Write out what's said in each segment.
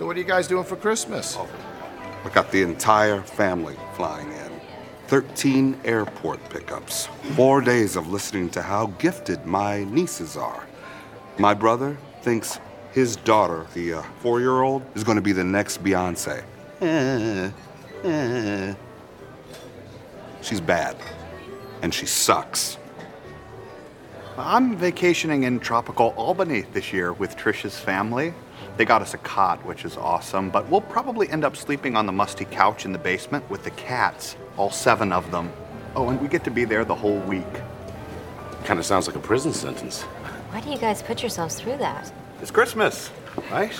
So, what are you guys doing for Christmas? I got the entire family flying in. 13 airport pickups. Four days of listening to how gifted my nieces are. My brother thinks his daughter, the uh, four year old, is going to be the next Beyonce. She's bad. And she sucks. I'm vacationing in tropical Albany this year with Trisha's family. They got us a cot, which is awesome, but we'll probably end up sleeping on the musty couch in the basement with the cats, all seven of them. Oh, and we get to be there the whole week. Kind of sounds like a prison sentence. Why do you guys put yourselves through that? It's Christmas, right?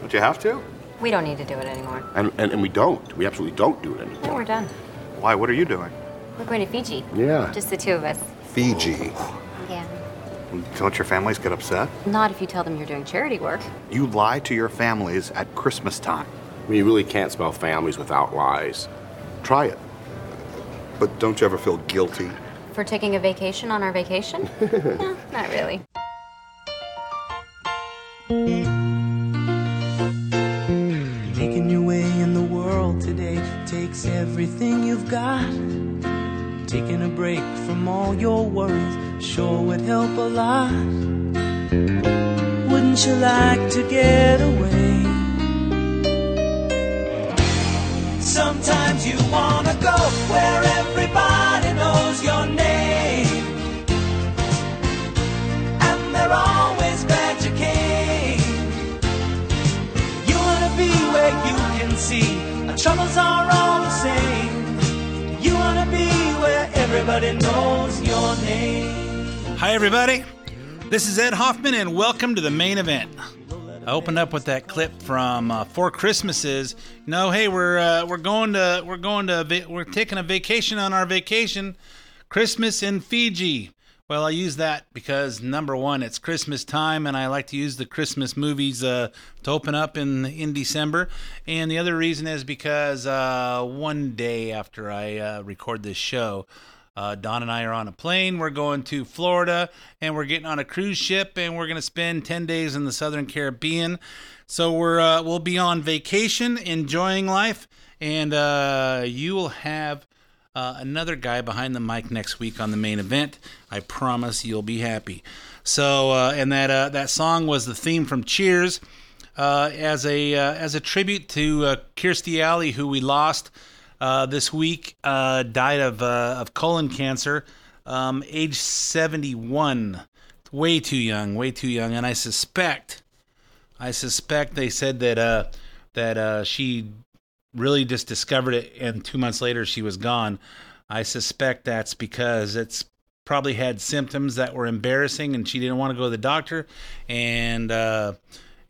Don't you have to? We don't need to do it anymore. And, and, and we don't. We absolutely don't do it No, anymore. we're done. Why? What are you doing? We're going to Fiji. Yeah. Just the two of us. Fiji. Yeah. Don't your families get upset? Not if you tell them you're doing charity work. You lie to your families at Christmas time. I mean, you really can't spell families without lies. Try it. But don't you ever feel guilty? For taking a vacation on our vacation? no, not really. Making your way in the world today takes everything you've got. Taking a break from all your worries sure would help a lot. Wouldn't you like to get away? Sometimes you wanna go where everybody knows your name. And they're always glad you came. You wanna be where you can see our troubles are all the same. You wanna be where everybody knows your name. Hi, everybody. This is Ed Hoffman, and welcome to the main event. I opened up with that clip from uh, Four Christmases. No, hey, we're uh, we're going to we're going to we're taking a vacation on our vacation, Christmas in Fiji. Well, I use that because number one, it's Christmas time, and I like to use the Christmas movies uh, to open up in in December. And the other reason is because uh, one day after I uh, record this show, uh, Don and I are on a plane. We're going to Florida and we're getting on a cruise ship and we're going to spend 10 days in the Southern Caribbean. So we're uh, we'll be on vacation, enjoying life, and uh, you will have uh, another guy behind the mic next week on the main event. I promise you'll be happy. So uh, and that uh, that song was the theme from Cheers as a as a tribute to Kirstie Alley, who we lost uh, this week. Uh, died of uh, of colon cancer, um, age seventy one. Way too young, way too young. And I suspect, I suspect they said that uh, that she really just discovered it, and two months later she was gone. I suspect that's because it's probably had symptoms that were embarrassing, and she didn't want to go to the doctor, and uh,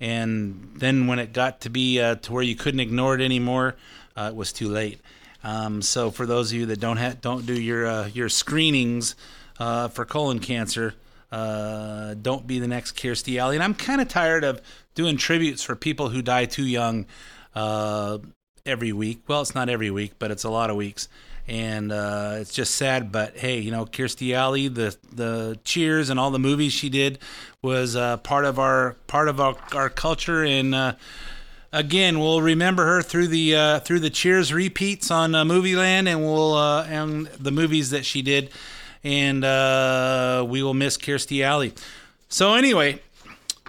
and then when it got to be uh, to where you couldn't ignore it anymore, uh, it was too late. Um, so for those of you that don't have, don't do your uh, your screenings uh, for colon cancer, uh, don't be the next Kirstie Alley. And I'm kind of tired of doing tributes for people who die too young uh, every week. Well, it's not every week, but it's a lot of weeks. And uh, it's just sad, but hey, you know, Kirstie Alley, the the Cheers and all the movies she did was uh, part of our part of our, our culture, and again, we'll remember her through the uh, through the Cheers repeats on uh, Movie Land, and we'll uh, and the movies that she did, and uh, we will miss Kirstie Alley. So anyway,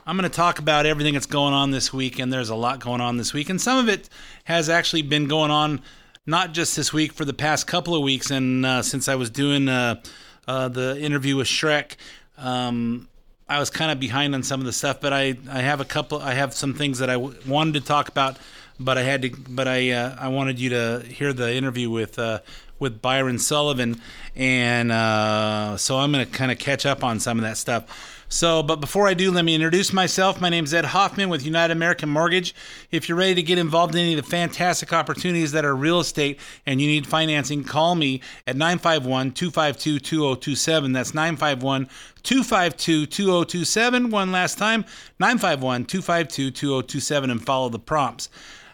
I'm going to talk about everything that's going on this week, and there's a lot going on this week, and some of it has actually been going on not just this week for the past couple of weeks, and uh, since I was doing uh, uh, the interview with Shrek. Um, I was kind of behind on some of the stuff, but I, I have a couple. I have some things that I w- wanted to talk about, but I had to. But I uh, I wanted you to hear the interview with uh, with Byron Sullivan, and uh, so I'm going to kind of catch up on some of that stuff. So, but before I do, let me introduce myself. My name is Ed Hoffman with United American Mortgage. If you're ready to get involved in any of the fantastic opportunities that are real estate and you need financing, call me at 951 252 2027. That's 951 252 2027. One last time 951 252 2027 and follow the prompts.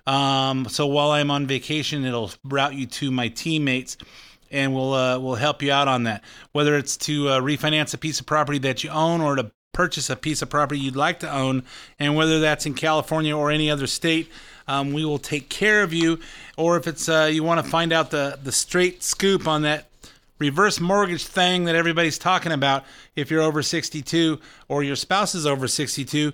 Um, so while I'm on vacation, it'll route you to my teammates and we'll uh, we'll help you out on that. Whether it's to uh, refinance a piece of property that you own or to purchase a piece of property you'd like to own, and whether that's in California or any other state, um, we will take care of you. Or if it's uh, you want to find out the the straight scoop on that reverse mortgage thing that everybody's talking about, if you're over 62 or your spouse is over 62.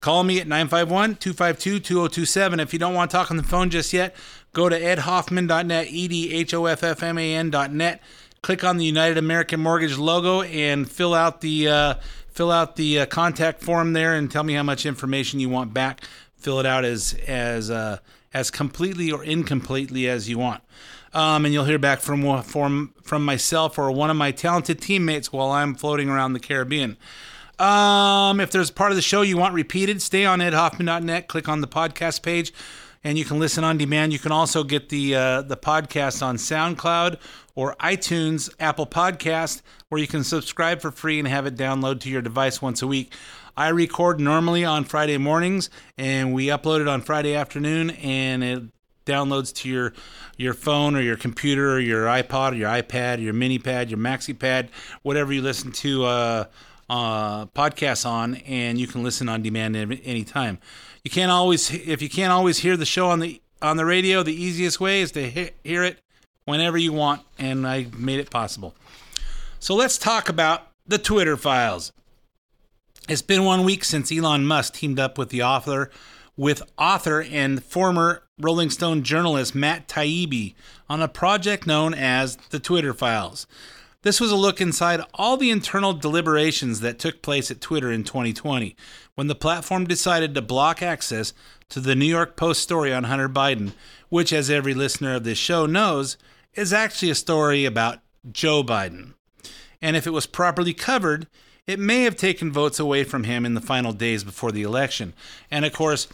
Call me at 951 252 2027. If you don't want to talk on the phone just yet, go to edhoffman.net, E D H O F F M A N.net. Click on the United American Mortgage logo and fill out the uh, fill out the uh, contact form there and tell me how much information you want back. Fill it out as as uh, as completely or incompletely as you want. Um, and you'll hear back from from from myself or one of my talented teammates while I'm floating around the Caribbean. Um, if there's part of the show you want repeated, stay on edhoffman.net, click on the podcast page, and you can listen on demand. You can also get the uh, the podcast on SoundCloud or iTunes, Apple Podcast, where you can subscribe for free and have it download to your device once a week. I record normally on Friday mornings, and we upload it on Friday afternoon, and it downloads to your your phone or your computer or your iPod or your iPad, or your mini pad, your maxi pad, whatever you listen to uh, uh, podcasts on, and you can listen on demand any anytime. You can't always if you can't always hear the show on the on the radio. The easiest way is to he- hear it whenever you want, and I made it possible. So let's talk about the Twitter files. It's been one week since Elon Musk teamed up with the author, with author and former Rolling Stone journalist Matt Taibbi on a project known as the Twitter Files. This was a look inside all the internal deliberations that took place at Twitter in 2020 when the platform decided to block access to the New York Post story on Hunter Biden, which, as every listener of this show knows, is actually a story about Joe Biden. And if it was properly covered, it may have taken votes away from him in the final days before the election. And of course,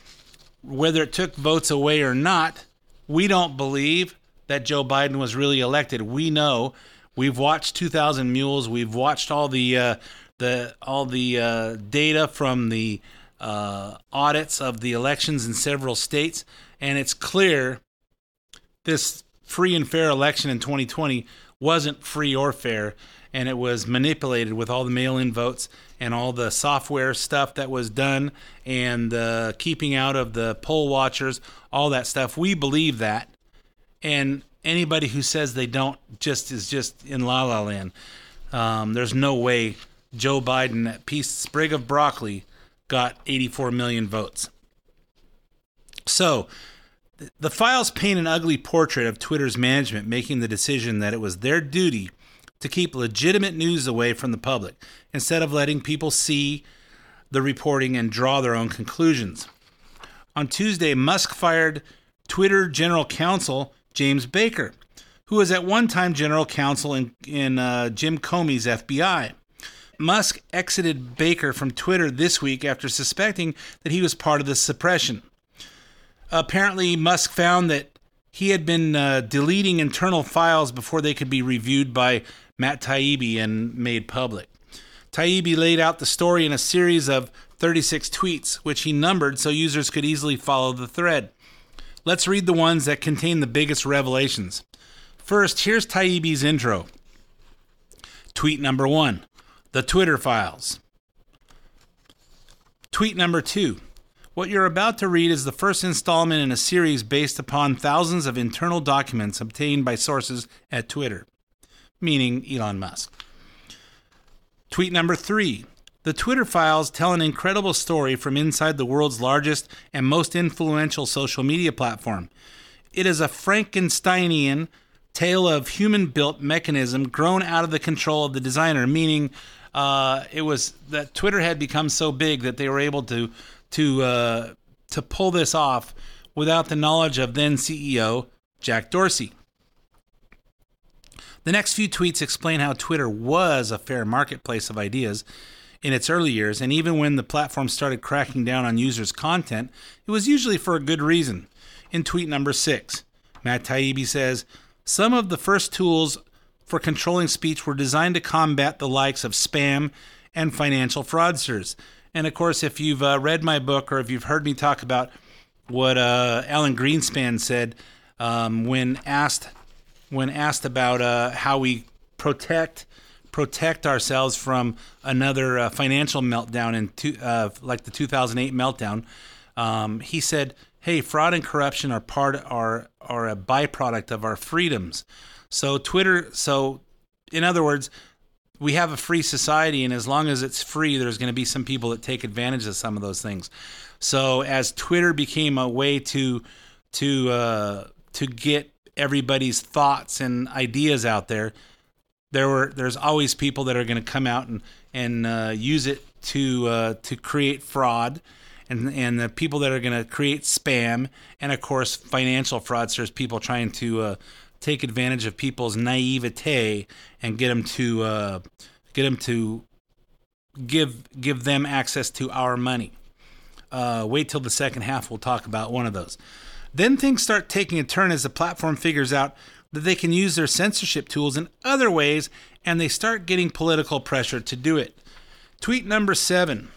whether it took votes away or not, we don't believe that Joe Biden was really elected. We know we've watched 2000 Mules, we've watched all the uh, the all the uh, data from the uh, audits of the elections in several states, and it's clear this free and fair election in 2020 wasn't free or fair. And it was manipulated with all the mail-in votes and all the software stuff that was done and the keeping out of the poll watchers all that stuff. We believe that. And anybody who says they don't just is just in la la land um, there's no way joe biden that piece sprig of broccoli got 84 million votes so the files paint an ugly portrait of Twitter's management making the decision that it was their duty to keep legitimate news away from the public instead of letting people see the reporting and draw their own conclusions. On Tuesday, Musk fired Twitter general counsel James Baker, who was at one time general counsel in, in uh, Jim Comey's FBI. Musk exited Baker from Twitter this week after suspecting that he was part of the suppression apparently Musk found that he had been uh, deleting internal files before they could be reviewed by Matt Taibbi and made public. Taibbi laid out the story in a series of 36 tweets, which he numbered so users could easily follow the thread. Let's read the ones that contain the biggest revelations. First, here's Taibbi's intro. Tweet number one The Twitter Files. Tweet number two what you're about to read is the first installment in a series based upon thousands of internal documents obtained by sources at Twitter, meaning Elon Musk. Tweet number three The Twitter files tell an incredible story from inside the world's largest and most influential social media platform. It is a Frankensteinian tale of human built mechanism grown out of the control of the designer, meaning uh, it was that Twitter had become so big that they were able to to uh, to pull this off without the knowledge of then CEO Jack Dorsey. The next few tweets explain how Twitter was a fair marketplace of ideas in its early years, and even when the platform started cracking down on users' content, it was usually for a good reason. In tweet number six, Matt Taibbi says, Some of the first tools for controlling speech were designed to combat the likes of spam and financial fraudsters. And of course, if you've uh, read my book or if you've heard me talk about what uh, Alan Greenspan said um, when asked when asked about uh, how we protect protect ourselves from another uh, financial meltdown in two, uh, like the 2008 meltdown. Um, he said, "Hey, fraud and corruption are part are are a byproduct of our freedoms." So Twitter, so in other words, we have a free society, and as long as it's free, there's going to be some people that take advantage of some of those things. So as Twitter became a way to to uh, to get everybody's thoughts and ideas out there, there were there's always people that are going to come out and and uh, use it to uh, to create fraud. And, and the people that are going to create spam, and of course, financial fraudsters, people trying to uh, take advantage of people's naivete and get them to uh, get them to give give them access to our money. Uh, wait till the second half. We'll talk about one of those. Then things start taking a turn as the platform figures out that they can use their censorship tools in other ways, and they start getting political pressure to do it. Tweet number seven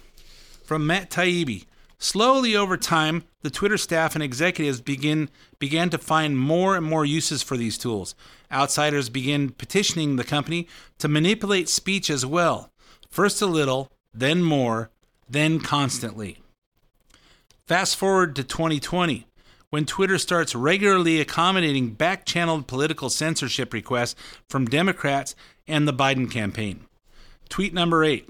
from Matt Taibbi. Slowly over time, the Twitter staff and executives begin began to find more and more uses for these tools. Outsiders begin petitioning the company to manipulate speech as well. First a little, then more, then constantly. Fast forward to 2020, when Twitter starts regularly accommodating back channeled political censorship requests from Democrats and the Biden campaign. Tweet number eight.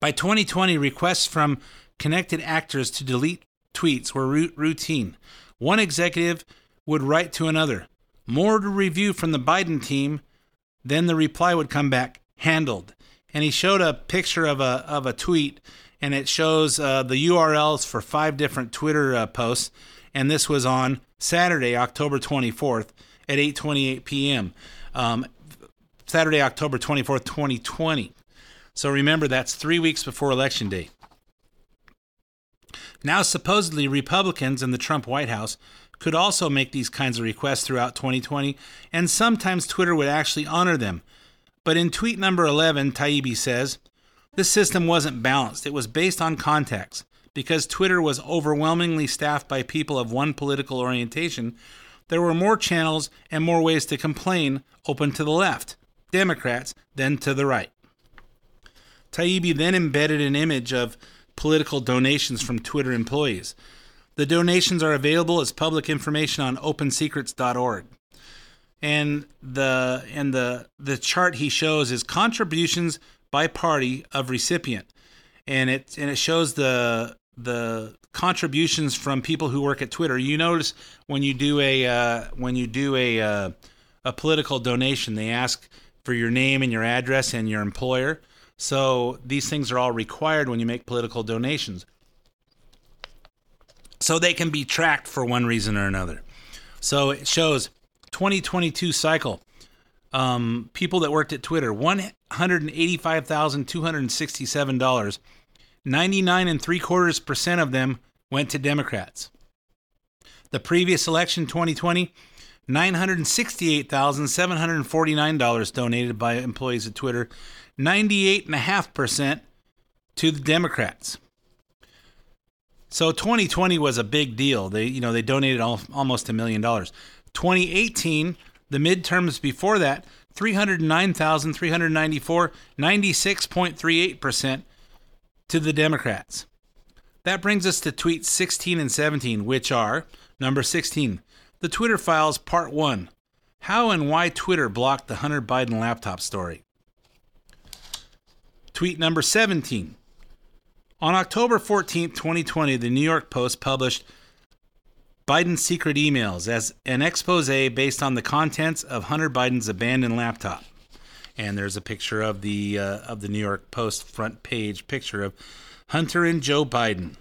By 2020, requests from connected actors to delete tweets were routine. One executive would write to another, more to review from the Biden team, then the reply would come back, handled. And he showed a picture of a, of a tweet, and it shows uh, the URLs for five different Twitter uh, posts. And this was on Saturday, October 24th at 8:28 p.m. Um, Saturday, October 24th, 2020. So remember, that's three weeks before Election Day. Now, supposedly, Republicans in the Trump White House could also make these kinds of requests throughout 2020, and sometimes Twitter would actually honor them. But in tweet number 11, Taibbi says, this system wasn't balanced. It was based on context. Because Twitter was overwhelmingly staffed by people of one political orientation, there were more channels and more ways to complain open to the left, Democrats, than to the right. Taibbi then embedded an image of political donations from Twitter employees. The donations are available as public information on opensecrets.org. And the and the the chart he shows is contributions by party of recipient. And it and it shows the the contributions from people who work at Twitter. You notice when you do a uh, when you do a uh, a political donation, they ask for your name and your address and your employer. So these things are all required when you make political donations. So they can be tracked for one reason or another. So it shows 2022 cycle. Um, people that worked at Twitter, $185,267. 99 and three quarters percent of them went to Democrats. The previous election, 2020, $968,749 donated by employees at Twitter, 98.5% to the Democrats. So 2020 was a big deal. They, you know, they donated all, almost a million dollars. 2018, the midterms before that, 309,394, 96.38% to the Democrats. That brings us to tweets 16 and 17, which are number 16, the Twitter files part 1. How and why Twitter blocked the Hunter Biden laptop story. Tweet number 17. On October 14, 2020, the New York Post published Biden's secret emails as an expose based on the contents of Hunter Biden's abandoned laptop. And there's a picture of the uh, of the New York Post front page picture of Hunter and Joe Biden.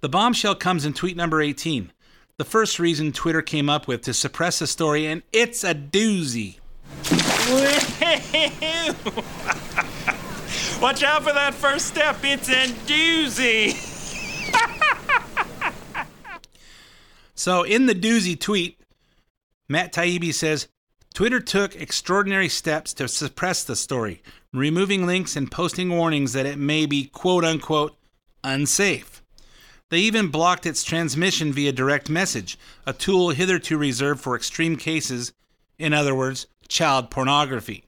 The bombshell comes in tweet number 18. The first reason Twitter came up with to suppress a story, and it's a doozy. Watch out for that first step. It's a doozy. So in the doozy tweet, Matt Taibbi says Twitter took extraordinary steps to suppress the story, removing links and posting warnings that it may be quote unquote unsafe. They even blocked its transmission via direct message, a tool hitherto reserved for extreme cases, in other words, child pornography.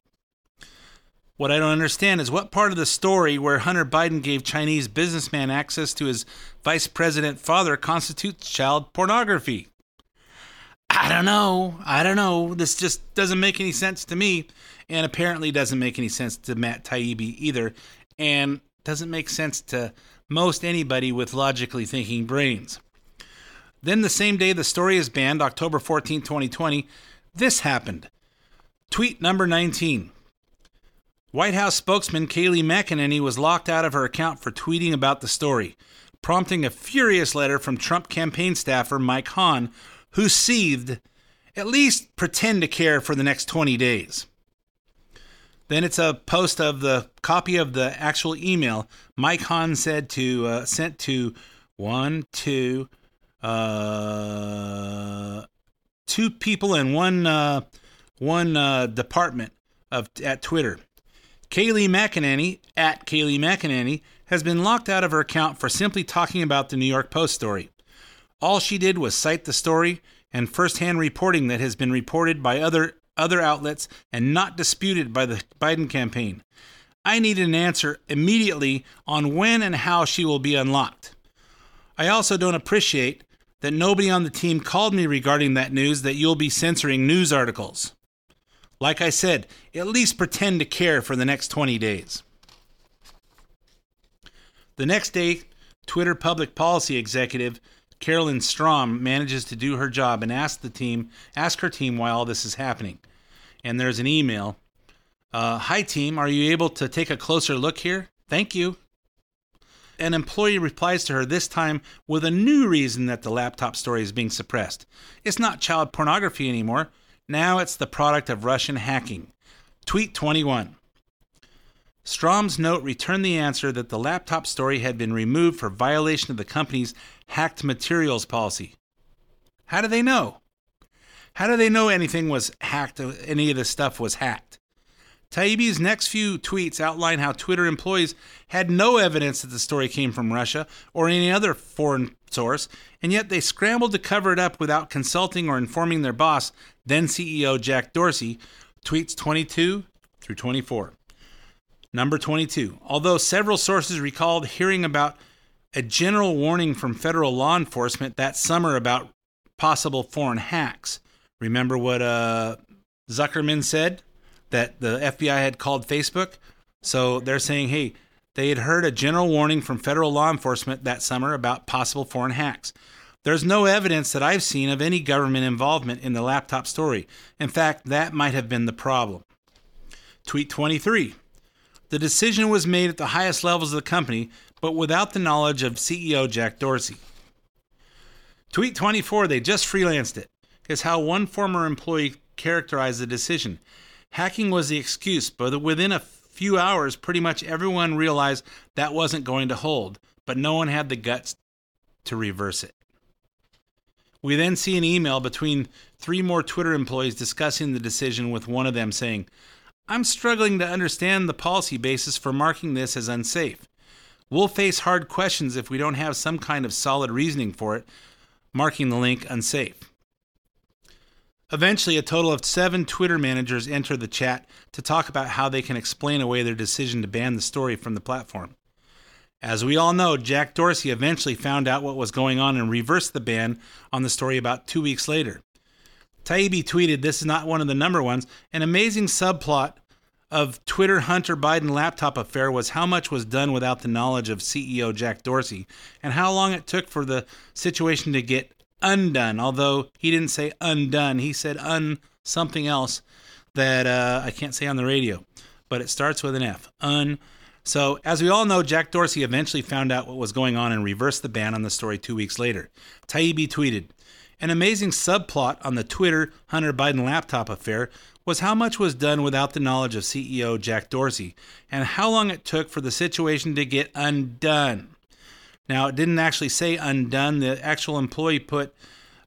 What I don't understand is what part of the story where Hunter Biden gave Chinese businessman access to his vice president father constitutes child pornography. I don't know. I don't know. This just doesn't make any sense to me, and apparently doesn't make any sense to Matt Taibbi either, and doesn't make sense to most anybody with logically thinking brains. Then the same day the story is banned, October 14, 2020, this happened. Tweet number 19. White House spokesman Kayleigh McEnany was locked out of her account for tweeting about the story, prompting a furious letter from Trump campaign staffer Mike Hahn, who seethed, at least pretend to care for the next 20 days. Then it's a post of the copy of the actual email Mike Hahn said to uh, sent to one, two, uh, two people in one uh, one uh, department of at Twitter. Kayleigh McEnany at Kayleigh McEnany has been locked out of her account for simply talking about the New York Post story. All she did was cite the story and firsthand reporting that has been reported by other other outlets and not disputed by the Biden campaign. I need an answer immediately on when and how she will be unlocked. I also don't appreciate that nobody on the team called me regarding that news that you'll be censoring news articles. Like I said, at least pretend to care for the next 20 days. The next day, Twitter public policy executive Carolyn Strom manages to do her job and ask the team, ask her team why all this is happening. And there's an email. Uh, Hi team, are you able to take a closer look here? Thank you. An employee replies to her this time with a new reason that the laptop story is being suppressed. It's not child pornography anymore. Now it's the product of Russian hacking. Tweet 21. Strom's note returned the answer that the laptop story had been removed for violation of the company's hacked materials policy. How do they know? How do they know anything was hacked, any of the stuff was hacked? Taibbi's next few tweets outline how Twitter employees had no evidence that the story came from Russia or any other foreign source, and yet they scrambled to cover it up without consulting or informing their boss, then CEO Jack Dorsey. Tweets 22 through 24. Number 22. Although several sources recalled hearing about a general warning from federal law enforcement that summer about possible foreign hacks. Remember what uh, Zuckerman said? That the FBI had called Facebook? So they're saying, hey, they had heard a general warning from federal law enforcement that summer about possible foreign hacks. There's no evidence that I've seen of any government involvement in the laptop story. In fact, that might have been the problem. Tweet 23. The decision was made at the highest levels of the company, but without the knowledge of CEO Jack Dorsey. Tweet 24, they just freelanced it, is how one former employee characterized the decision. Hacking was the excuse, but within a few hours, pretty much everyone realized that wasn't going to hold, but no one had the guts to reverse it. We then see an email between three more Twitter employees discussing the decision, with one of them saying, I'm struggling to understand the policy basis for marking this as unsafe. We'll face hard questions if we don't have some kind of solid reasoning for it, marking the link unsafe. Eventually, a total of seven Twitter managers enter the chat to talk about how they can explain away their decision to ban the story from the platform. As we all know, Jack Dorsey eventually found out what was going on and reversed the ban on the story about two weeks later. Taibbi tweeted, This is not one of the number ones. An amazing subplot of Twitter Hunter Biden laptop affair was how much was done without the knowledge of CEO Jack Dorsey and how long it took for the situation to get undone. Although he didn't say undone, he said un something else that uh, I can't say on the radio, but it starts with an F. Un. So, as we all know, Jack Dorsey eventually found out what was going on and reversed the ban on the story two weeks later. Taibbi tweeted, An amazing subplot on the Twitter Hunter Biden laptop affair was how much was done without the knowledge of CEO Jack Dorsey and how long it took for the situation to get undone. Now, it didn't actually say undone. The actual employee put,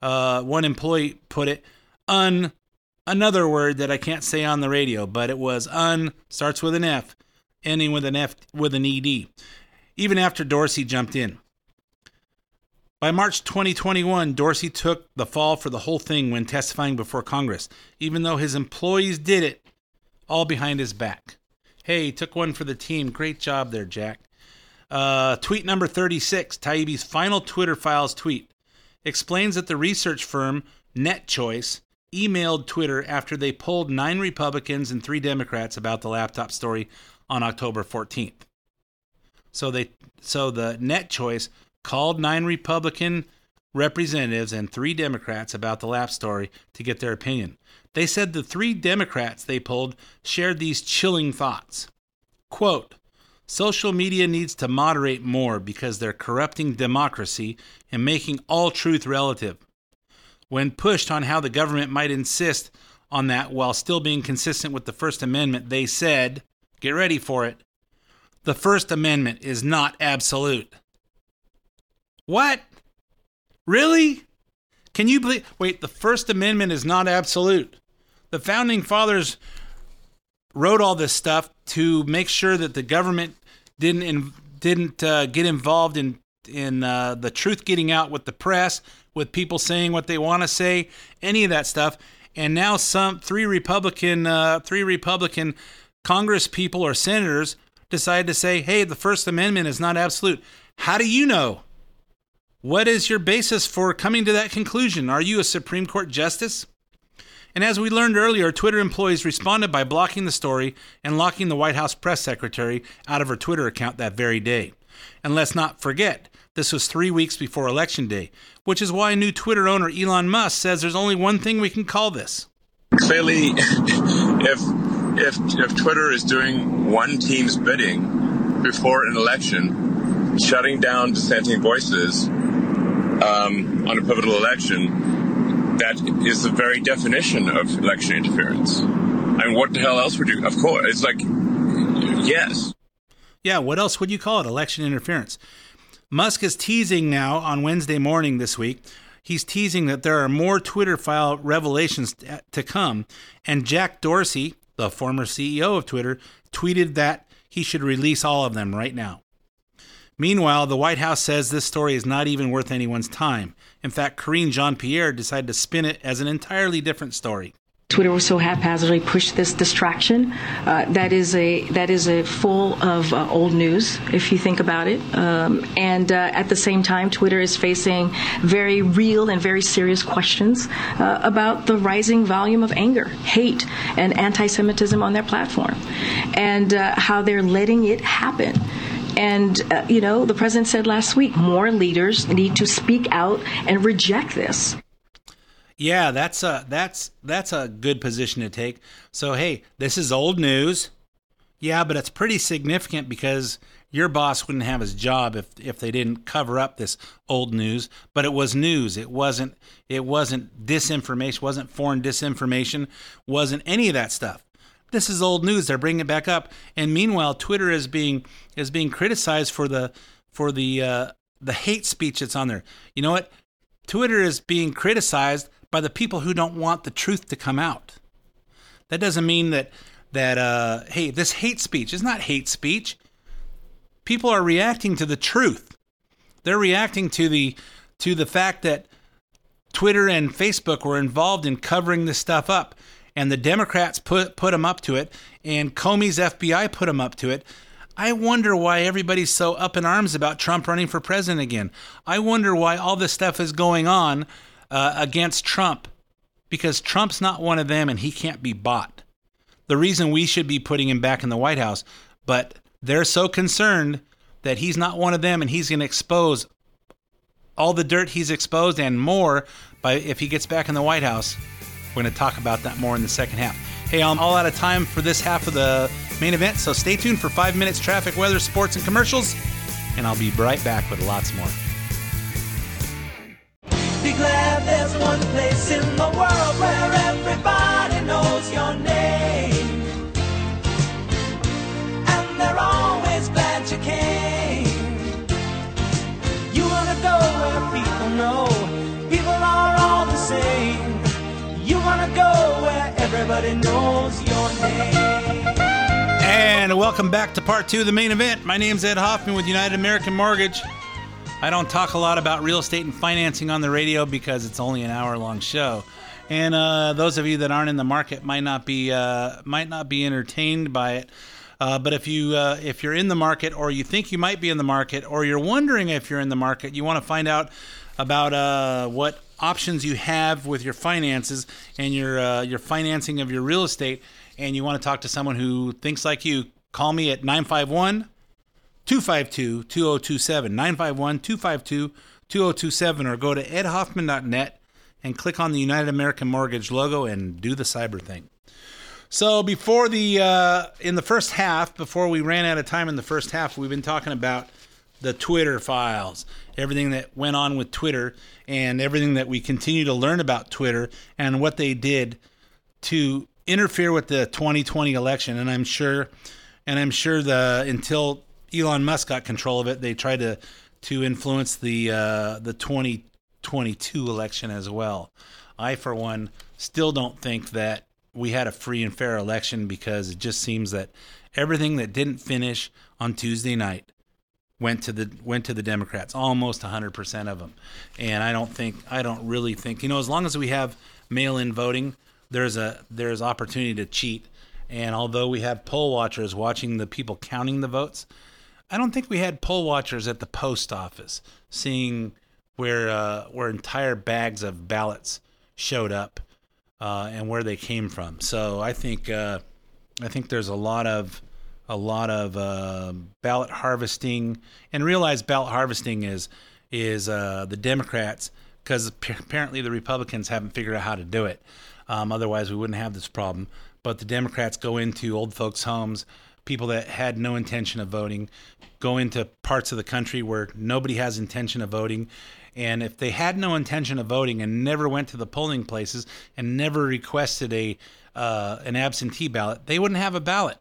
uh, one employee put it, un, another word that I can't say on the radio, but it was un, starts with an F, ending with an F with an ED, even after Dorsey jumped in. By March 2021, Dorsey took the fall for the whole thing when testifying before Congress, even though his employees did it all behind his back. Hey, took one for the team. Great job there, Jack. Uh, tweet number 36, Taibbi's final Twitter files tweet explains that the research firm NetChoice emailed Twitter after they polled nine Republicans and three Democrats about the laptop story on October 14th. So they so the NetChoice called nine Republican representatives and three Democrats about the lap story to get their opinion. They said the three Democrats they polled shared these chilling thoughts. Quote, Social media needs to moderate more because they're corrupting democracy and making all truth relative. When pushed on how the government might insist on that while still being consistent with the First Amendment, they said, get ready for it, the First Amendment is not absolute. What? Really? Can you believe? Wait, the First Amendment is not absolute. The founding fathers wrote all this stuff to make sure that the government didn't in, didn't uh, get involved in in uh, the truth getting out with the press, with people saying what they want to say, any of that stuff. And now some three Republican uh, three Republican Congress people or senators decide to say, "Hey, the First Amendment is not absolute." How do you know? What is your basis for coming to that conclusion? Are you a Supreme Court justice? And as we learned earlier, Twitter employees responded by blocking the story and locking the White House press secretary out of her Twitter account that very day. And let's not forget, this was three weeks before Election Day, which is why new Twitter owner Elon Musk says there's only one thing we can call this. Clearly, if, if, if Twitter is doing one team's bidding before an election, shutting down dissenting voices um, on a pivotal election, that is the very definition of election interference. I mean, what the hell else would you? Of course, it's like, yes. Yeah, what else would you call it? Election interference. Musk is teasing now on Wednesday morning this week. He's teasing that there are more Twitter file revelations to come. And Jack Dorsey, the former CEO of Twitter, tweeted that he should release all of them right now. Meanwhile, the White House says this story is not even worth anyone's time. In fact, Karine Jean Pierre decided to spin it as an entirely different story. Twitter was so haphazardly pushed this distraction. Uh, that is a that is a full of uh, old news, if you think about it. Um, and uh, at the same time, Twitter is facing very real and very serious questions uh, about the rising volume of anger, hate, and anti-Semitism on their platform, and uh, how they're letting it happen. And, uh, you know, the president said last week more leaders need to speak out and reject this. Yeah, that's a that's that's a good position to take. So hey, this is old news. Yeah, but it's pretty significant because your boss wouldn't have his job if if they didn't cover up this old news. But it was news. It wasn't it wasn't disinformation. wasn't foreign disinformation. wasn't any of that stuff this is old news. They're bringing it back up, and meanwhile, Twitter is being is being criticized for the for the uh, the hate speech that's on there. You know what? Twitter is being criticized by the people who don't want the truth to come out. That doesn't mean that that uh, hey, this hate speech is not hate speech. People are reacting to the truth. They're reacting to the to the fact that Twitter and Facebook were involved in covering this stuff up and the Democrats put put him up to it, and Comey's FBI put him up to it. I wonder why everybody's so up in arms about Trump running for president again. I wonder why all this stuff is going on uh, against Trump, because Trump's not one of them, and he can't be bought. The reason we should be putting him back in the White House, but they're so concerned that he's not one of them, and he's going to expose all the dirt he's exposed and more by if he gets back in the White House. We're going to talk about that more in the second half. Hey, I'm all out of time for this half of the main event, so stay tuned for five minutes traffic, weather, sports, and commercials, and I'll be right back with lots more. Be glad there's one place in the world everybody knows your name. And welcome back to part two of the main event. My name's Ed Hoffman with United American Mortgage. I don't talk a lot about real estate and financing on the radio because it's only an hour long show. And uh, those of you that aren't in the market might not be uh, might not be entertained by it. Uh, but if you uh, if you're in the market, or you think you might be in the market, or you're wondering if you're in the market, you want to find out about uh, what options you have with your finances and your uh, your financing of your real estate, and you want to talk to someone who thinks like you. Call me at 951 252 2027. 951 252 2027, or go to edhoffman.net and click on the United American Mortgage logo and do the cyber thing. So before the uh, in the first half, before we ran out of time in the first half, we've been talking about the Twitter files, everything that went on with Twitter, and everything that we continue to learn about Twitter and what they did to interfere with the 2020 election. And I'm sure, and I'm sure the until Elon Musk got control of it, they tried to to influence the uh, the 2022 election as well. I, for one, still don't think that we had a free and fair election because it just seems that everything that didn't finish on Tuesday night went to the went to the Democrats, almost 100% of them. And I don't think I don't really think, you know, as long as we have mail-in voting, there's a there's opportunity to cheat. And although we have poll watchers watching the people counting the votes, I don't think we had poll watchers at the post office seeing where uh, where entire bags of ballots showed up uh, and where they came from. So I think uh, I think there's a lot of a lot of uh, ballot harvesting, and realize ballot harvesting is is uh, the Democrats because apparently the Republicans haven't figured out how to do it. Um, otherwise, we wouldn't have this problem. But the Democrats go into old folks' homes, people that had no intention of voting, go into parts of the country where nobody has intention of voting. And if they had no intention of voting and never went to the polling places and never requested a uh, an absentee ballot, they wouldn't have a ballot.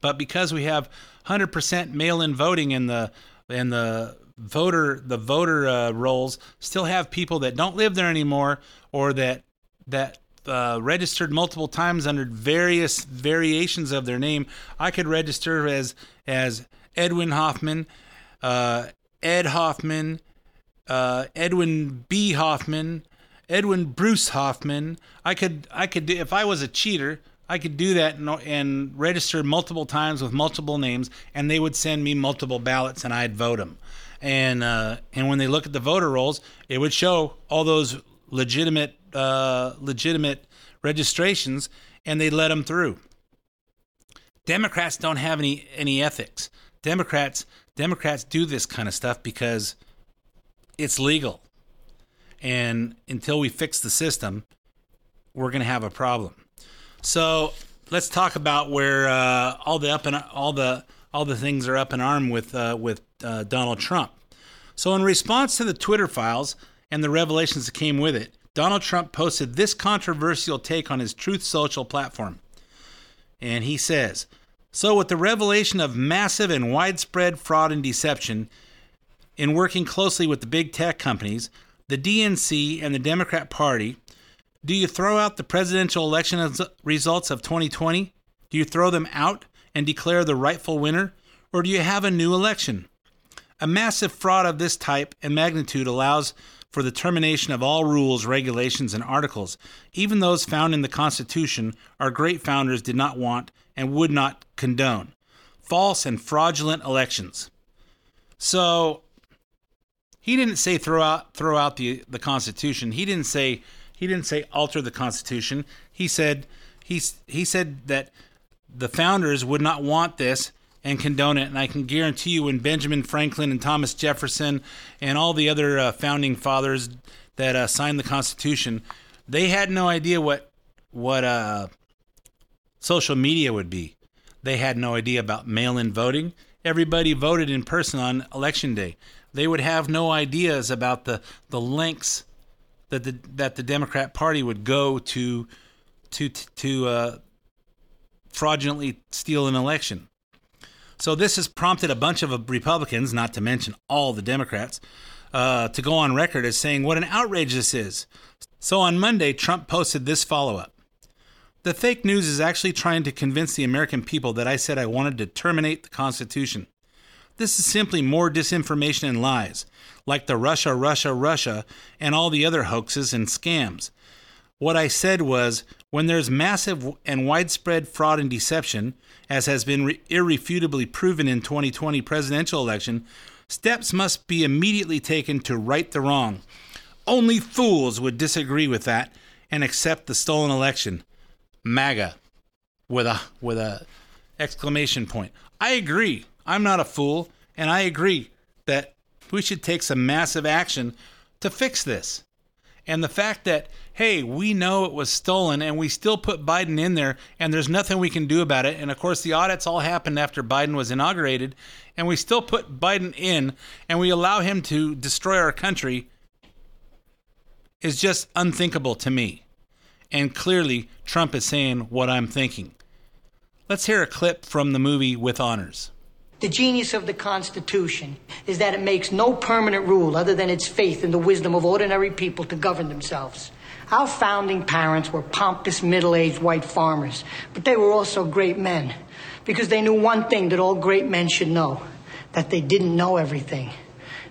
But because we have 100% mail-in voting in the in the voter the voter uh, rolls still have people that don't live there anymore or that that uh, registered multiple times under various variations of their name. I could register as as Edwin Hoffman, uh, Ed Hoffman, uh, Edwin B. Hoffman, Edwin Bruce Hoffman. I could I could if I was a cheater. I could do that and, and register multiple times with multiple names, and they would send me multiple ballots, and I'd vote them. And uh, and when they look at the voter rolls, it would show all those legitimate uh, legitimate registrations, and they let them through. Democrats don't have any any ethics. Democrats Democrats do this kind of stuff because it's legal. And until we fix the system, we're going to have a problem. So let's talk about where uh, all the up and all the all the things are up in arm with uh, with uh, Donald Trump. So in response to the Twitter files and the revelations that came with it, Donald Trump posted this controversial take on his Truth Social platform. And he says, "So with the revelation of massive and widespread fraud and deception in working closely with the big tech companies, the DNC and the Democrat Party, do you throw out the presidential election results of 2020? Do you throw them out and declare the rightful winner? Or do you have a new election? A massive fraud of this type and magnitude allows for the termination of all rules, regulations, and articles, even those found in the Constitution, our great founders did not want and would not condone. False and fraudulent elections. So he didn't say throw out throw out the, the Constitution. He didn't say he didn't say alter the Constitution. He said he he said that the founders would not want this and condone it. And I can guarantee you, when Benjamin Franklin and Thomas Jefferson and all the other uh, founding fathers that uh, signed the Constitution, they had no idea what what uh, social media would be. They had no idea about mail-in voting. Everybody voted in person on election day. They would have no ideas about the the lengths that the that the Democrat Party would go to to to uh, fraudulently steal an election. So this has prompted a bunch of Republicans, not to mention all the Democrats, uh, to go on record as saying what an outrage this is. So on Monday, Trump posted this follow up. The fake news is actually trying to convince the American people that I said I wanted to terminate the Constitution. This is simply more disinformation and lies, like the Russia, Russia, Russia, and all the other hoaxes and scams. What I said was when there's massive and widespread fraud and deception, as has been re- irrefutably proven in 2020 presidential election, steps must be immediately taken to right the wrong. Only fools would disagree with that and accept the stolen election. MAGA with a with a exclamation point. I agree. I'm not a fool and I agree that we should take some massive action to fix this. And the fact that, hey, we know it was stolen and we still put Biden in there and there's nothing we can do about it. And of course, the audits all happened after Biden was inaugurated and we still put Biden in and we allow him to destroy our country is just unthinkable to me. And clearly, Trump is saying what I'm thinking. Let's hear a clip from the movie With Honors. The genius of the Constitution is that it makes no permanent rule other than its faith in the wisdom of ordinary people to govern themselves. Our founding parents were pompous, middle aged white farmers, but they were also great men because they knew one thing that all great men should know that they didn't know everything.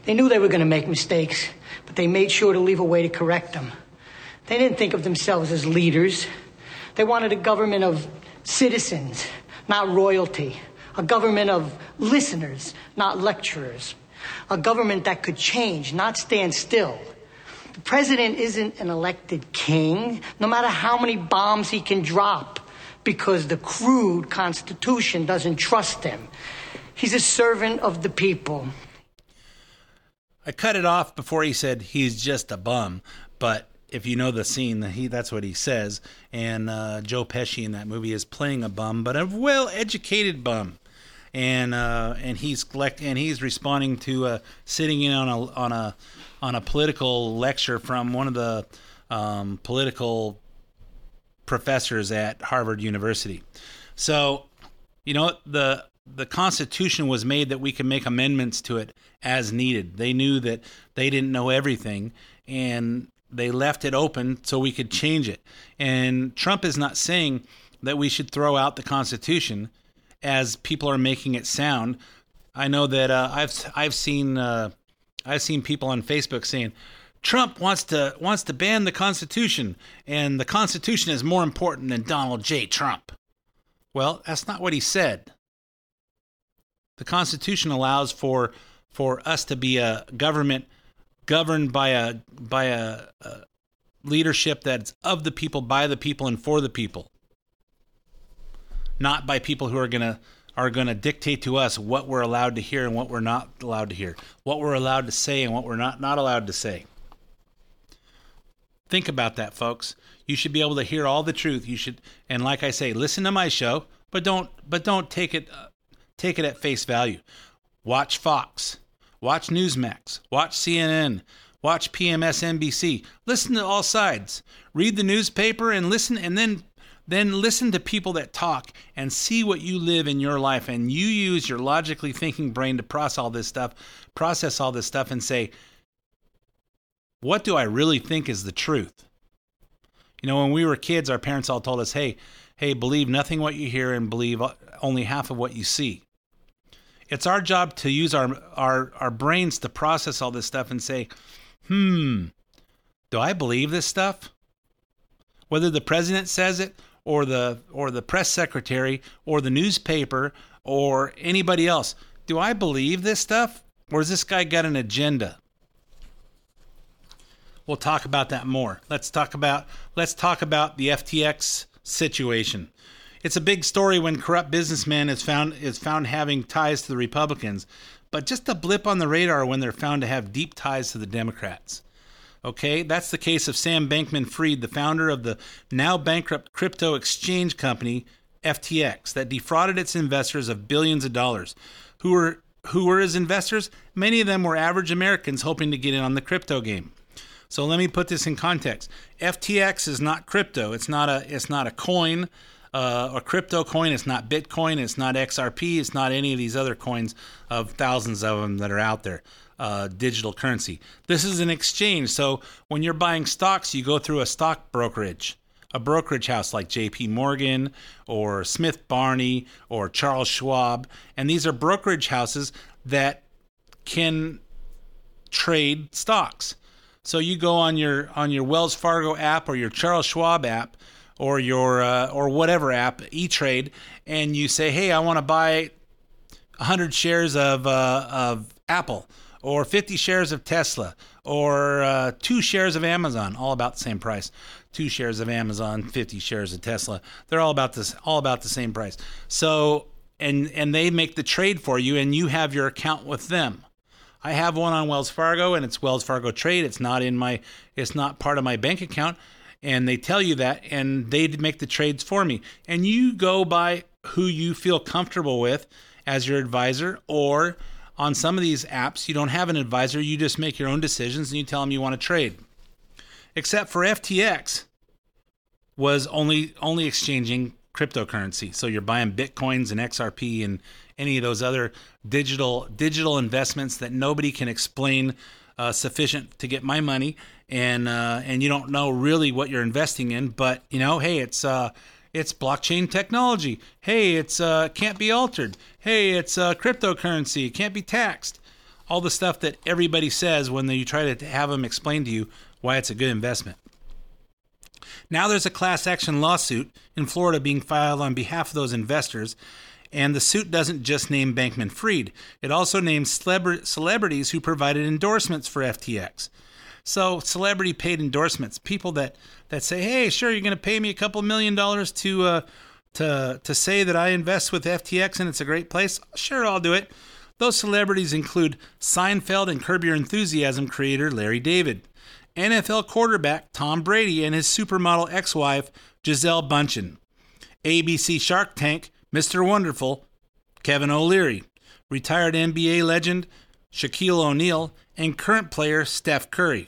They knew they were going to make mistakes, but they made sure to leave a way to correct them. They didn't think of themselves as leaders. They wanted a government of citizens, not royalty. A government of listeners, not lecturers. A government that could change, not stand still. The president isn't an elected king, no matter how many bombs he can drop, because the crude Constitution doesn't trust him. He's a servant of the people. I cut it off before he said he's just a bum, but if you know the scene, he that's what he says. And uh, Joe Pesci in that movie is playing a bum, but a well-educated bum, and uh, and he's collect and he's responding to uh, sitting in on a on a on a political lecture from one of the um, political professors at Harvard University. So, you know the the Constitution was made that we can make amendments to it as needed. They knew that they didn't know everything, and they left it open so we could change it. And Trump is not saying that we should throw out the Constitution as people are making it sound. I know that uh, I've I've seen uh, I've seen people on Facebook saying Trump wants to wants to ban the Constitution and the Constitution is more important than Donald J. Trump. Well, that's not what he said. The Constitution allows for for us to be a government governed by a by a, a leadership that's of the people, by the people, and for the people, not by people who are gonna are going to dictate to us what we're allowed to hear and what we're not allowed to hear, what we're allowed to say and what we're not not allowed to say. Think about that, folks. You should be able to hear all the truth. You should, and like I say, listen to my show, but don't but don't take it uh, take it at face value. Watch Fox. Watch Newsmax, watch CNN, watch PMSNBC. Listen to all sides. Read the newspaper and listen and then then listen to people that talk and see what you live in your life and you use your logically thinking brain to process all this stuff, process all this stuff and say what do I really think is the truth? You know, when we were kids, our parents all told us, "Hey, hey, believe nothing what you hear and believe only half of what you see." It's our job to use our our our brains to process all this stuff and say, "Hmm, do I believe this stuff?" Whether the president says it or the or the press secretary or the newspaper or anybody else, do I believe this stuff or has this guy got an agenda? We'll talk about that more. Let's talk about let's talk about the FTX situation. It's a big story when corrupt businessman is found is found having ties to the Republicans, but just a blip on the radar when they're found to have deep ties to the Democrats. Okay, that's the case of Sam Bankman Fried, the founder of the now bankrupt crypto exchange company FTX that defrauded its investors of billions of dollars. Who were who were his investors? Many of them were average Americans hoping to get in on the crypto game. So let me put this in context. FTX is not crypto. It's not a it's not a coin uh, a crypto coin. It's not Bitcoin. It's not XRP. It's not any of these other coins of thousands of them that are out there. Uh, digital currency. This is an exchange. So when you're buying stocks, you go through a stock brokerage, a brokerage house like J.P. Morgan or Smith Barney or Charles Schwab, and these are brokerage houses that can trade stocks. So you go on your on your Wells Fargo app or your Charles Schwab app or your uh, or whatever app, E Trade, and you say, "Hey, I want to buy 100 shares of uh, of Apple or 50 shares of Tesla or uh, two shares of Amazon, all about the same price. Two shares of Amazon, 50 shares of Tesla. They're all about this, all about the same price. So, and and they make the trade for you, and you have your account with them. I have one on Wells Fargo, and it's Wells Fargo Trade. It's not in my, it's not part of my bank account, and they tell you that, and they make the trades for me. And you go by who you feel comfortable with as your advisor, or on some of these apps, you don't have an advisor. You just make your own decisions, and you tell them you want to trade. Except for FTX, was only only exchanging cryptocurrency. So you're buying bitcoins and XRP and any of those other digital digital investments that nobody can explain uh, sufficient to get my money, and uh, and you don't know really what you're investing in. But you know, hey, it's uh, it's blockchain technology. Hey, it's uh, can't be altered. Hey, it's uh, cryptocurrency. It can't be taxed. All the stuff that everybody says when you try to have them explain to you why it's a good investment. Now there's a class action lawsuit in Florida being filed on behalf of those investors, and the suit doesn't just name Bankman Fried, it also names celebra- celebrities who provided endorsements for FTX. So, celebrity paid endorsements, people that, that say, hey, sure, you're going to pay me a couple million dollars to, uh, to, to say that I invest with FTX and it's a great place. Sure, I'll do it. Those celebrities include Seinfeld and Curb Your Enthusiasm creator Larry David, NFL quarterback Tom Brady and his supermodel ex wife Gisele Bundchen, ABC Shark Tank Mr. Wonderful Kevin O'Leary, retired NBA legend Shaquille O'Neal, and current player Steph Curry.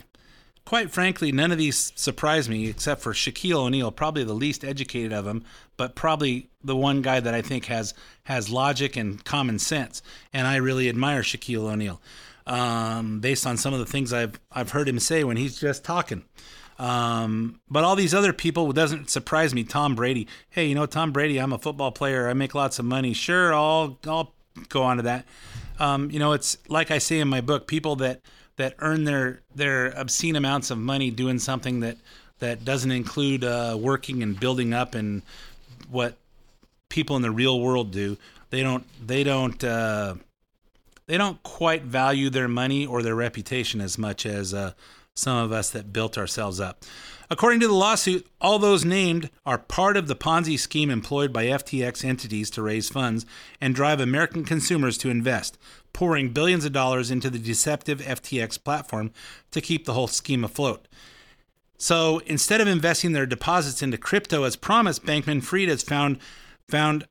Quite frankly, none of these surprise me except for Shaquille O'Neal, probably the least educated of them, but probably the one guy that I think has has logic and common sense. And I really admire Shaquille O'Neal um, based on some of the things I've I've heard him say when he's just talking. Um, but all these other people doesn't surprise me. Tom Brady, hey, you know Tom Brady, I'm a football player. I make lots of money. Sure, I'll I'll go on to that. Um, you know, it's like I say in my book, people that that earn their their obscene amounts of money doing something that that doesn't include uh, working and building up and what people in the real world do. They don't they don't uh, they don't quite value their money or their reputation as much as uh, some of us that built ourselves up. According to the lawsuit, all those named are part of the Ponzi scheme employed by FTX entities to raise funds and drive American consumers to invest, pouring billions of dollars into the deceptive FTX platform to keep the whole scheme afloat. So instead of investing their deposits into crypto as promised, Bankman Fried has found found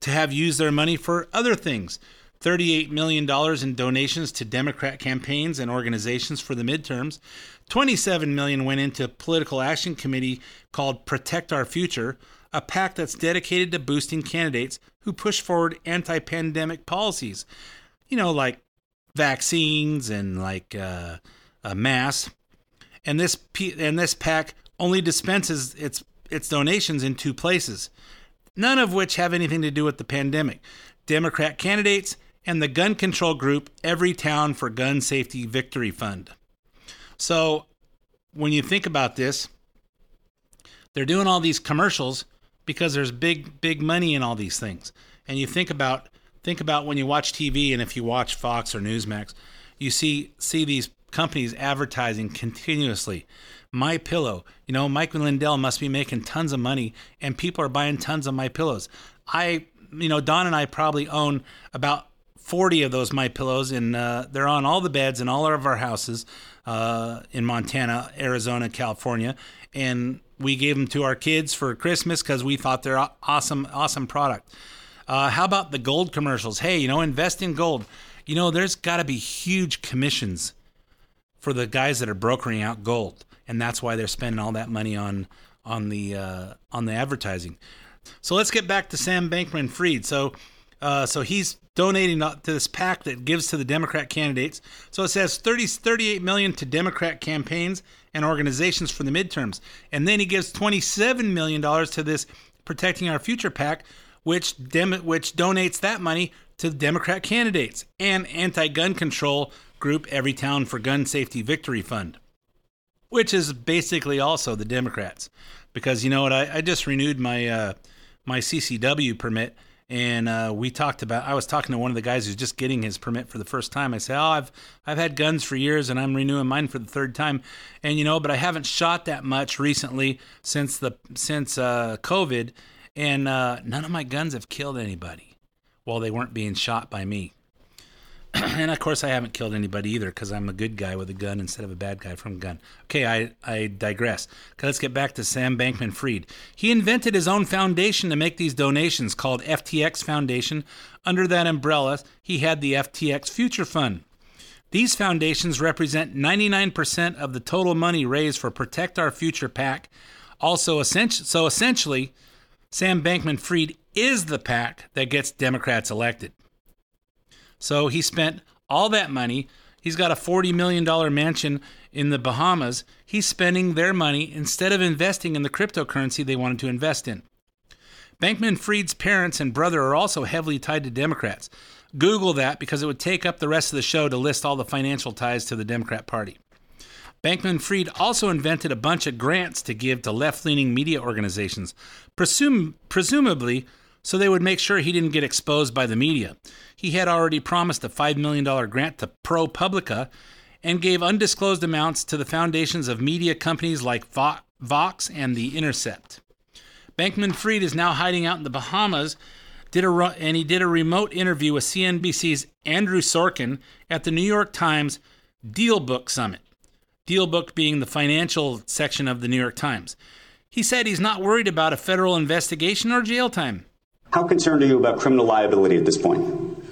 to have used their money for other things. $38 million in donations to Democrat campaigns and organizations for the midterms. 27 million went into a political action committee called Protect Our Future, a PAC that's dedicated to boosting candidates who push forward anti-pandemic policies. You know, like vaccines and like uh, a mass. And this P- and this PAC only dispenses its its donations in two places, none of which have anything to do with the pandemic. Democrat candidates and the gun control group Everytown for Gun Safety Victory Fund. So when you think about this, they're doing all these commercials because there's big big money in all these things. And you think about think about when you watch TV and if you watch Fox or Newsmax, you see see these companies advertising continuously. My pillow, you know, Mike Lindell must be making tons of money and people are buying tons of my pillows. I you know, Don and I probably own about 40 of those my pillows and uh, they're on all the beds in all of our houses uh, in montana arizona california and we gave them to our kids for christmas because we thought they're awesome awesome product uh, how about the gold commercials? Hey you know invest in gold. You know there's got to be huge commissions for the guys that are brokering out gold and that's why they're spending all that money on on the uh, on the advertising. So let's get back to sam bankman fried. So uh, so he's donating to this PAC that gives to the Democrat candidates. So it says 30, 38 million to Democrat campaigns and organizations for the midterms, and then he gives 27 million dollars to this Protecting Our Future PAC, which dem- which donates that money to Democrat candidates and anti-gun control group Everytown for Gun Safety Victory Fund. which is basically also the Democrats. Because you know what, I, I just renewed my uh, my CCW permit, and uh, we talked about. I was talking to one of the guys who's just getting his permit for the first time. I said, "Oh, I've I've had guns for years, and I'm renewing mine for the third time, and you know, but I haven't shot that much recently since the since uh, COVID, and uh, none of my guns have killed anybody. Well, they weren't being shot by me." and of course, I haven't killed anybody either because I'm a good guy with a gun instead of a bad guy from a gun. Okay, I, I digress. Okay, let's get back to Sam Bankman Fried. He invented his own foundation to make these donations called FTX Foundation. Under that umbrella, he had the FTX Future Fund. These foundations represent 99% of the total money raised for Protect Our Future PAC. Also, so essentially, Sam Bankman Fried is the PAC that gets Democrats elected. So he spent all that money. He's got a $40 million mansion in the Bahamas. He's spending their money instead of investing in the cryptocurrency they wanted to invest in. Bankman Fried's parents and brother are also heavily tied to Democrats. Google that because it would take up the rest of the show to list all the financial ties to the Democrat Party. Bankman Fried also invented a bunch of grants to give to left leaning media organizations, presum- presumably so they would make sure he didn't get exposed by the media. He had already promised a $5 million grant to ProPublica and gave undisclosed amounts to the foundations of media companies like Vox and The Intercept. Bankman Fried is now hiding out in the Bahamas, did a, and he did a remote interview with CNBC's Andrew Sorkin at the New York Times DealBook Summit. DealBook being the financial section of the New York Times. He said he's not worried about a federal investigation or jail time. How concerned are you about criminal liability at this point?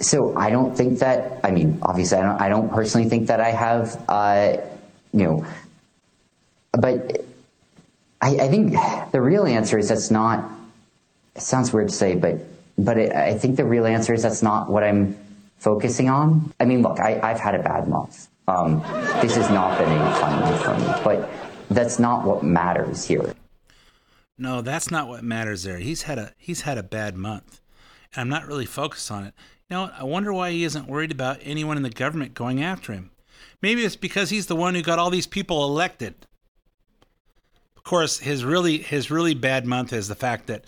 So I don't think that. I mean, obviously, I don't. I don't personally think that I have. Uh, you know, but I, I, think the real answer is that's not. It sounds weird to say, but but it, I think the real answer is that's not what I'm focusing on. I mean, look, I, have had a bad month. Um, this has not been a fun for me, but that's not what matters here. No, that's not what matters there. He's had a he's had a bad month. And I'm not really focused on it. You know, I wonder why he isn't worried about anyone in the government going after him. Maybe it's because he's the one who got all these people elected. Of course, his really his really bad month is the fact that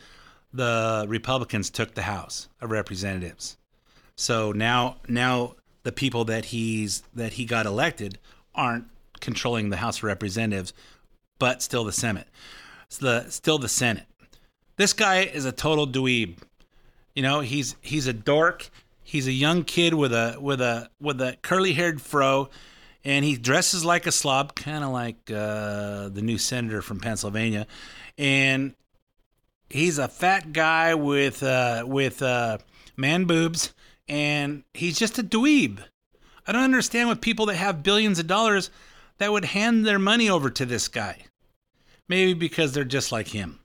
the Republicans took the House of Representatives. So now now the people that he's that he got elected aren't controlling the House of Representatives, but still the Senate the still the Senate. This guy is a total dweeb. You know, he's he's a dork. He's a young kid with a with a with a curly haired fro, and he dresses like a slob, kind of like uh, the new senator from Pennsylvania, and he's a fat guy with uh, with uh, man boobs, and he's just a dweeb. I don't understand what people that have billions of dollars that would hand their money over to this guy. Maybe because they're just like him.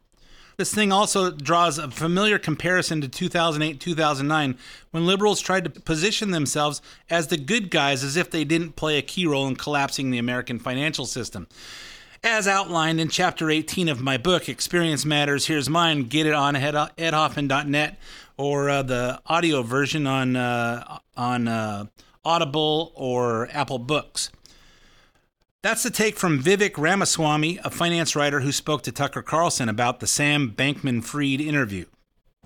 This thing also draws a familiar comparison to 2008 2009 when liberals tried to position themselves as the good guys as if they didn't play a key role in collapsing the American financial system. As outlined in chapter 18 of my book, Experience Matters, here's mine. Get it on edhoffman.net or uh, the audio version on, uh, on uh, Audible or Apple Books. That's the take from Vivek Ramaswamy, a finance writer who spoke to Tucker Carlson about the Sam Bankman Fried interview.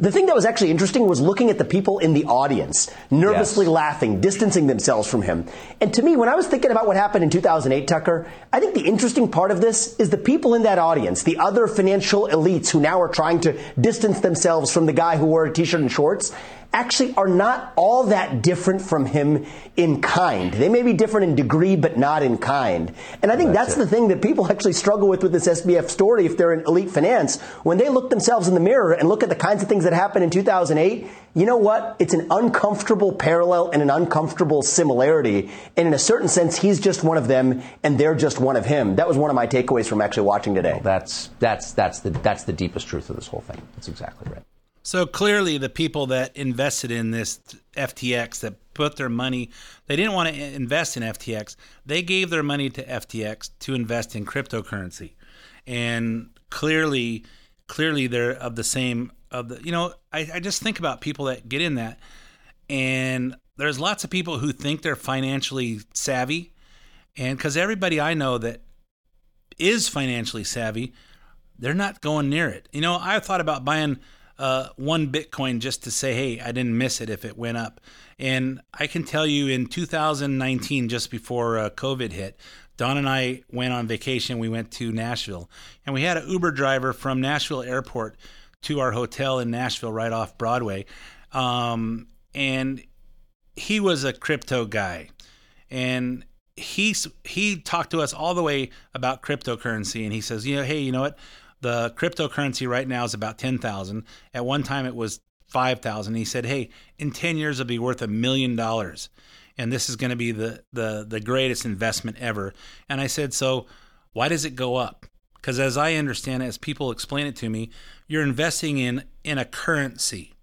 The thing that was actually interesting was looking at the people in the audience, nervously yes. laughing, distancing themselves from him. And to me, when I was thinking about what happened in 2008, Tucker, I think the interesting part of this is the people in that audience, the other financial elites who now are trying to distance themselves from the guy who wore a t-shirt and shorts actually are not all that different from him in kind. They may be different in degree, but not in kind. And I think that's, that's the thing that people actually struggle with with this SBF story if they're in elite finance. When they look themselves in the mirror and look at the kinds of things that happened in 2008, you know what? It's an uncomfortable parallel and an uncomfortable similarity. And in a certain sense, he's just one of them and they're just one of him. That was one of my takeaways from actually watching today. Well, that's, that's, that's, the, that's the deepest truth of this whole thing. That's exactly right. So clearly, the people that invested in this FTX, that put their money, they didn't want to invest in FTX. They gave their money to FTX to invest in cryptocurrency, and clearly, clearly they're of the same of the. You know, I, I just think about people that get in that, and there's lots of people who think they're financially savvy, And because everybody I know that is financially savvy, they're not going near it. You know, I thought about buying uh, one Bitcoin just to say, hey, I didn't miss it if it went up. And I can tell you in 2019, just before uh, COVID hit, Don and I went on vacation. We went to Nashville, and we had an Uber driver from Nashville Airport to our hotel in Nashville, right off Broadway. Um, and he was a crypto guy, and he he talked to us all the way about cryptocurrency, and he says, you know, hey, you know what? The cryptocurrency right now is about ten thousand. At one time, it was five thousand. He said, hey, in ten years, it'll be worth a million dollars and this is going to be the, the the greatest investment ever. And I said, so why does it go up? Because as I understand it, as people explain it to me, you're investing in in a currency.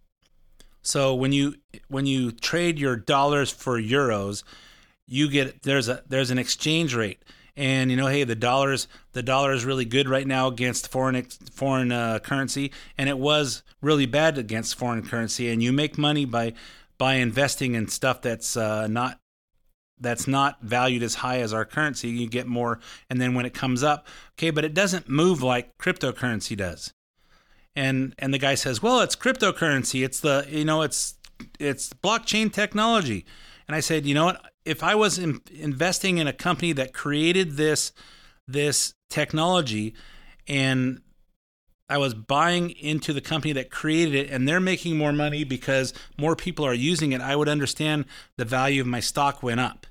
So when you when you trade your dollars for euros, you get there's a there's an exchange rate and you know hey the dollars the dollar is really good right now against foreign foreign uh, currency and it was really bad against foreign currency. And you make money by by investing in stuff that's uh, not that's not valued as high as our currency. You get more and then when it comes up okay but it doesn't move like cryptocurrency does. And and the guy says well it's cryptocurrency. It's the you know it's it's blockchain technology. And i said you know what if i was in, investing in a company that created this this technology and I was buying into the company that created it and they're making more money because more people are using it, I would understand the value of my stock went up.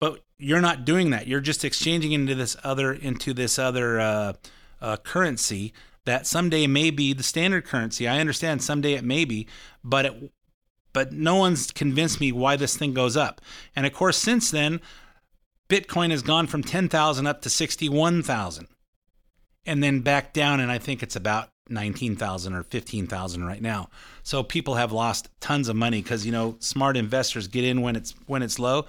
But you're not doing that. You're just exchanging into this other into this other uh, uh, currency that someday may be the standard currency. I understand someday it may be, but it, but no one's convinced me why this thing goes up. And of course, since then, Bitcoin has gone from ten thousand up to sixty-one thousand and then back down and I think it's about 19,000 or 15,000 right now. So people have lost tons of money cuz you know smart investors get in when it's when it's low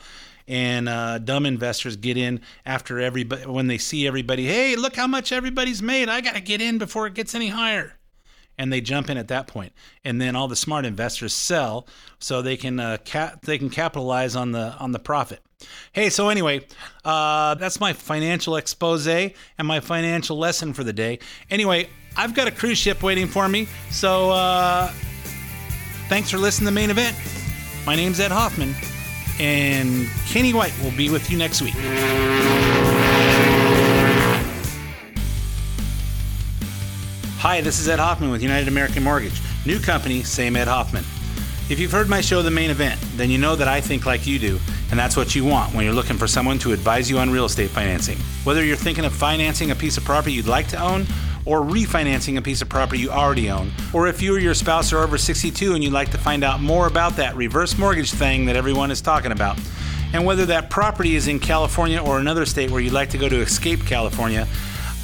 and uh, dumb investors get in after everybody when they see everybody, "Hey, look how much everybody's made. I got to get in before it gets any higher." And they jump in at that point. And then all the smart investors sell so they can uh, cap- they can capitalize on the on the profit. Hey, so anyway, uh, that's my financial expose and my financial lesson for the day. Anyway, I've got a cruise ship waiting for me, so uh, thanks for listening to the main event. My name's Ed Hoffman, and Kenny White will be with you next week. Hi, this is Ed Hoffman with United American Mortgage. New company, same Ed Hoffman. If you've heard my show, The Main Event, then you know that I think like you do, and that's what you want when you're looking for someone to advise you on real estate financing. Whether you're thinking of financing a piece of property you'd like to own, or refinancing a piece of property you already own, or if you or your spouse are over 62 and you'd like to find out more about that reverse mortgage thing that everyone is talking about, and whether that property is in California or another state where you'd like to go to escape California,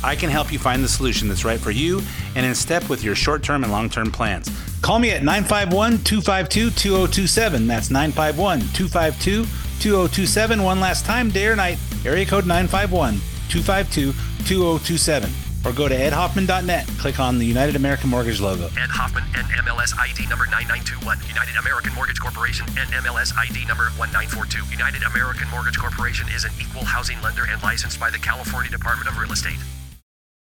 I can help you find the solution that's right for you and in step with your short term and long term plans. Call me at 951 252 2027. That's 951 252 2027. One last time, day or night, area code 951 252 2027. Or go to edhoffman.net. Click on the United American Mortgage logo. Ed Hoffman, NMLS ID number 9921. United American Mortgage Corporation, NMLS ID number 1942. United American Mortgage Corporation is an equal housing lender and licensed by the California Department of Real Estate.